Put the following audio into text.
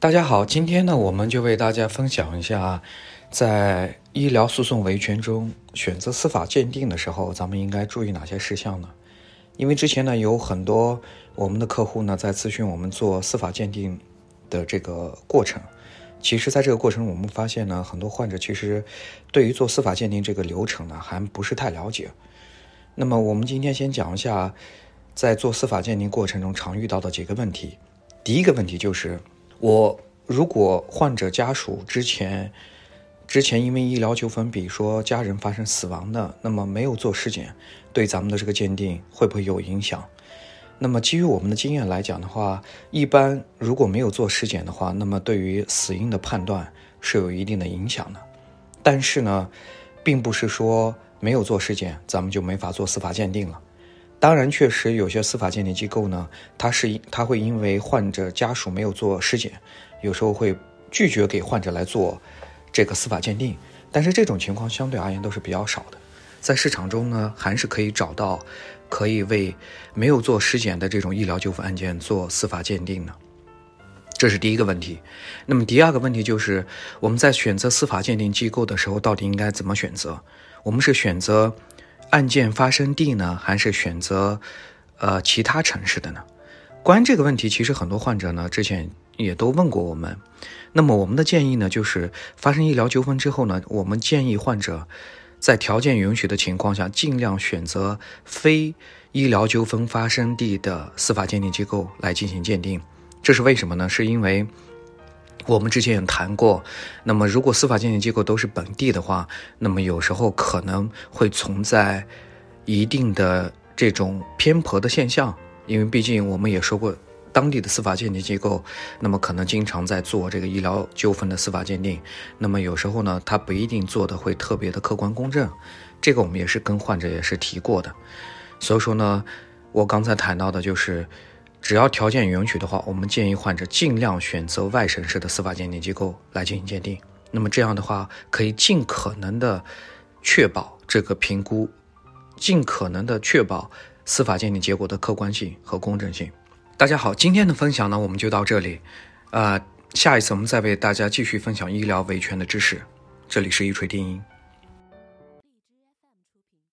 大家好，今天呢，我们就为大家分享一下，在医疗诉讼维权中选择司法鉴定的时候，咱们应该注意哪些事项呢？因为之前呢，有很多我们的客户呢在咨询我们做司法鉴定的这个过程。其实，在这个过程中，我们发现呢，很多患者其实对于做司法鉴定这个流程呢，还不是太了解。那么，我们今天先讲一下，在做司法鉴定过程中常遇到的几个问题。第一个问题就是。我如果患者家属之前之前因为医疗纠纷，比如说家人发生死亡的，那么没有做尸检，对咱们的这个鉴定会不会有影响？那么基于我们的经验来讲的话，一般如果没有做尸检的话，那么对于死因的判断是有一定的影响的。但是呢，并不是说没有做尸检，咱们就没法做司法鉴定了。当然，确实有些司法鉴定机构呢，它是它会因为患者家属没有做尸检，有时候会拒绝给患者来做这个司法鉴定。但是这种情况相对而言都是比较少的，在市场中呢，还是可以找到可以为没有做尸检的这种医疗纠纷案件做司法鉴定的。这是第一个问题。那么第二个问题就是我们在选择司法鉴定机构的时候，到底应该怎么选择？我们是选择。案件发生地呢，还是选择呃其他城市的呢？关于这个问题，其实很多患者呢之前也都问过我们。那么我们的建议呢，就是发生医疗纠纷之后呢，我们建议患者在条件允许的情况下，尽量选择非医疗纠纷发生地的司法鉴定机构来进行鉴定。这是为什么呢？是因为。我们之前也谈过，那么如果司法鉴定机构都是本地的话，那么有时候可能会存在一定的这种偏颇的现象，因为毕竟我们也说过，当地的司法鉴定机构，那么可能经常在做这个医疗纠纷的司法鉴定，那么有时候呢，他不一定做的会特别的客观公正，这个我们也是跟患者也是提过的，所以说呢，我刚才谈到的就是。只要条件允许的话，我们建议患者尽量选择外省市的司法鉴定机构来进行鉴定。那么这样的话，可以尽可能的确保这个评估，尽可能的确保司法鉴定结果的客观性和公正性。大家好，今天的分享呢，我们就到这里。呃，下一次我们再为大家继续分享医疗维权的知识。这里是一锤定音。